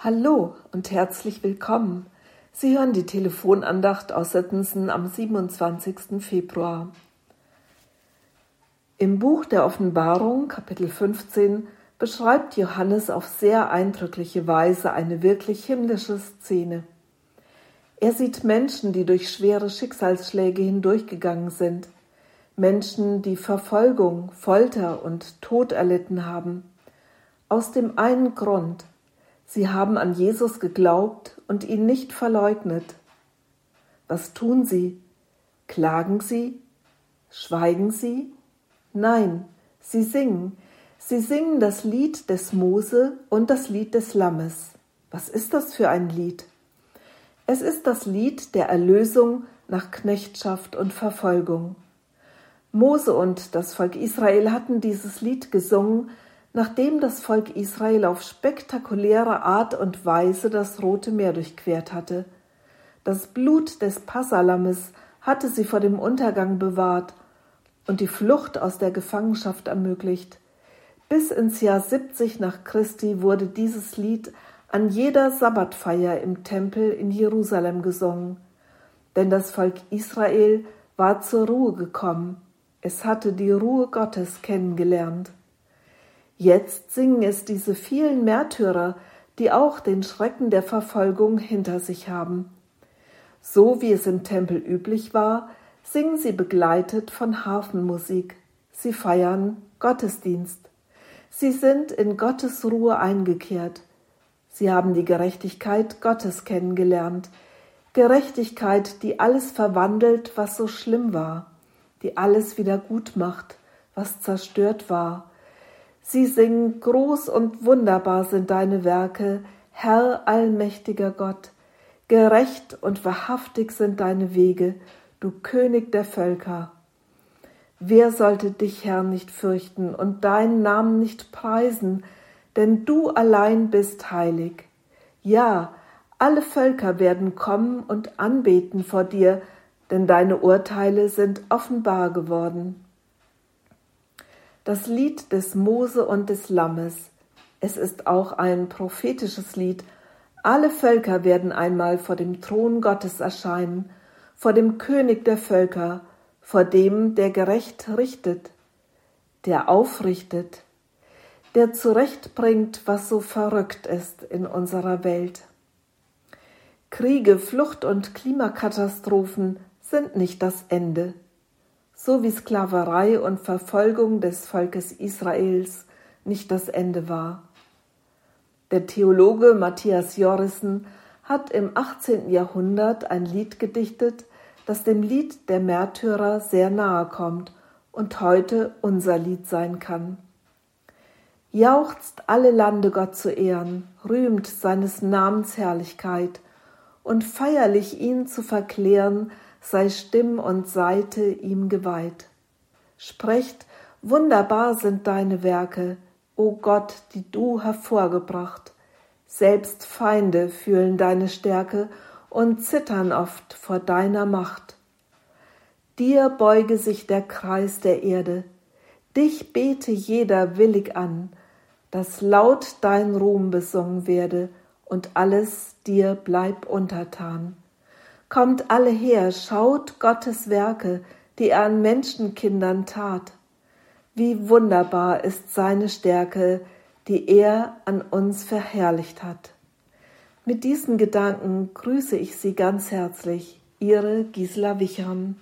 Hallo und herzlich willkommen. Sie hören die Telefonandacht aus Sittensen am 27. Februar. Im Buch der Offenbarung, Kapitel 15, beschreibt Johannes auf sehr eindrückliche Weise eine wirklich himmlische Szene. Er sieht Menschen, die durch schwere Schicksalsschläge hindurchgegangen sind, Menschen, die Verfolgung, Folter und Tod erlitten haben. Aus dem einen Grund, Sie haben an Jesus geglaubt und ihn nicht verleugnet. Was tun sie? Klagen sie? Schweigen sie? Nein, sie singen. Sie singen das Lied des Mose und das Lied des Lammes. Was ist das für ein Lied? Es ist das Lied der Erlösung nach Knechtschaft und Verfolgung. Mose und das Volk Israel hatten dieses Lied gesungen, nachdem das Volk Israel auf spektakuläre Art und Weise das Rote Meer durchquert hatte. Das Blut des Passalammes hatte sie vor dem Untergang bewahrt und die Flucht aus der Gefangenschaft ermöglicht. Bis ins Jahr 70 nach Christi wurde dieses Lied an jeder Sabbatfeier im Tempel in Jerusalem gesungen, denn das Volk Israel war zur Ruhe gekommen, es hatte die Ruhe Gottes kennengelernt. Jetzt singen es diese vielen Märtyrer, die auch den Schrecken der Verfolgung hinter sich haben. So wie es im Tempel üblich war, singen sie begleitet von Hafenmusik. Sie feiern Gottesdienst. Sie sind in Gottes Ruhe eingekehrt. Sie haben die Gerechtigkeit Gottes kennengelernt. Gerechtigkeit, die alles verwandelt, was so schlimm war, die alles wieder gut macht, was zerstört war, Sie singen, groß und wunderbar sind deine Werke, Herr allmächtiger Gott. Gerecht und wahrhaftig sind deine Wege, du König der Völker. Wer sollte dich, Herr, nicht fürchten und deinen Namen nicht preisen, denn du allein bist heilig. Ja, alle Völker werden kommen und anbeten vor dir, denn deine Urteile sind offenbar geworden das Lied des Mose und des Lammes. Es ist auch ein prophetisches Lied. Alle Völker werden einmal vor dem Thron Gottes erscheinen, vor dem König der Völker, vor dem, der gerecht richtet, der aufrichtet, der zurechtbringt, was so verrückt ist in unserer Welt. Kriege, Flucht und Klimakatastrophen sind nicht das Ende so wie Sklaverei und Verfolgung des Volkes Israels nicht das Ende war. Der Theologe Matthias Jorissen hat im 18. Jahrhundert ein Lied gedichtet, das dem Lied der Märtyrer sehr nahe kommt und heute unser Lied sein kann. Jauchzt alle Lande Gott zu ehren, rühmt seines Namens Herrlichkeit und feierlich ihn zu verklären, sei Stimm und Seite ihm geweiht. Sprecht, wunderbar sind deine Werke, o Gott, die du hervorgebracht. Selbst Feinde fühlen deine Stärke und zittern oft vor deiner Macht. Dir beuge sich der Kreis der Erde, dich bete jeder willig an, dass laut dein Ruhm besungen werde und alles dir bleib untertan. Kommt alle her, schaut Gottes Werke, die er an Menschenkindern tat. Wie wunderbar ist seine Stärke, die er an uns verherrlicht hat. Mit diesen Gedanken grüße ich Sie ganz herzlich, Ihre Gisela Wichern.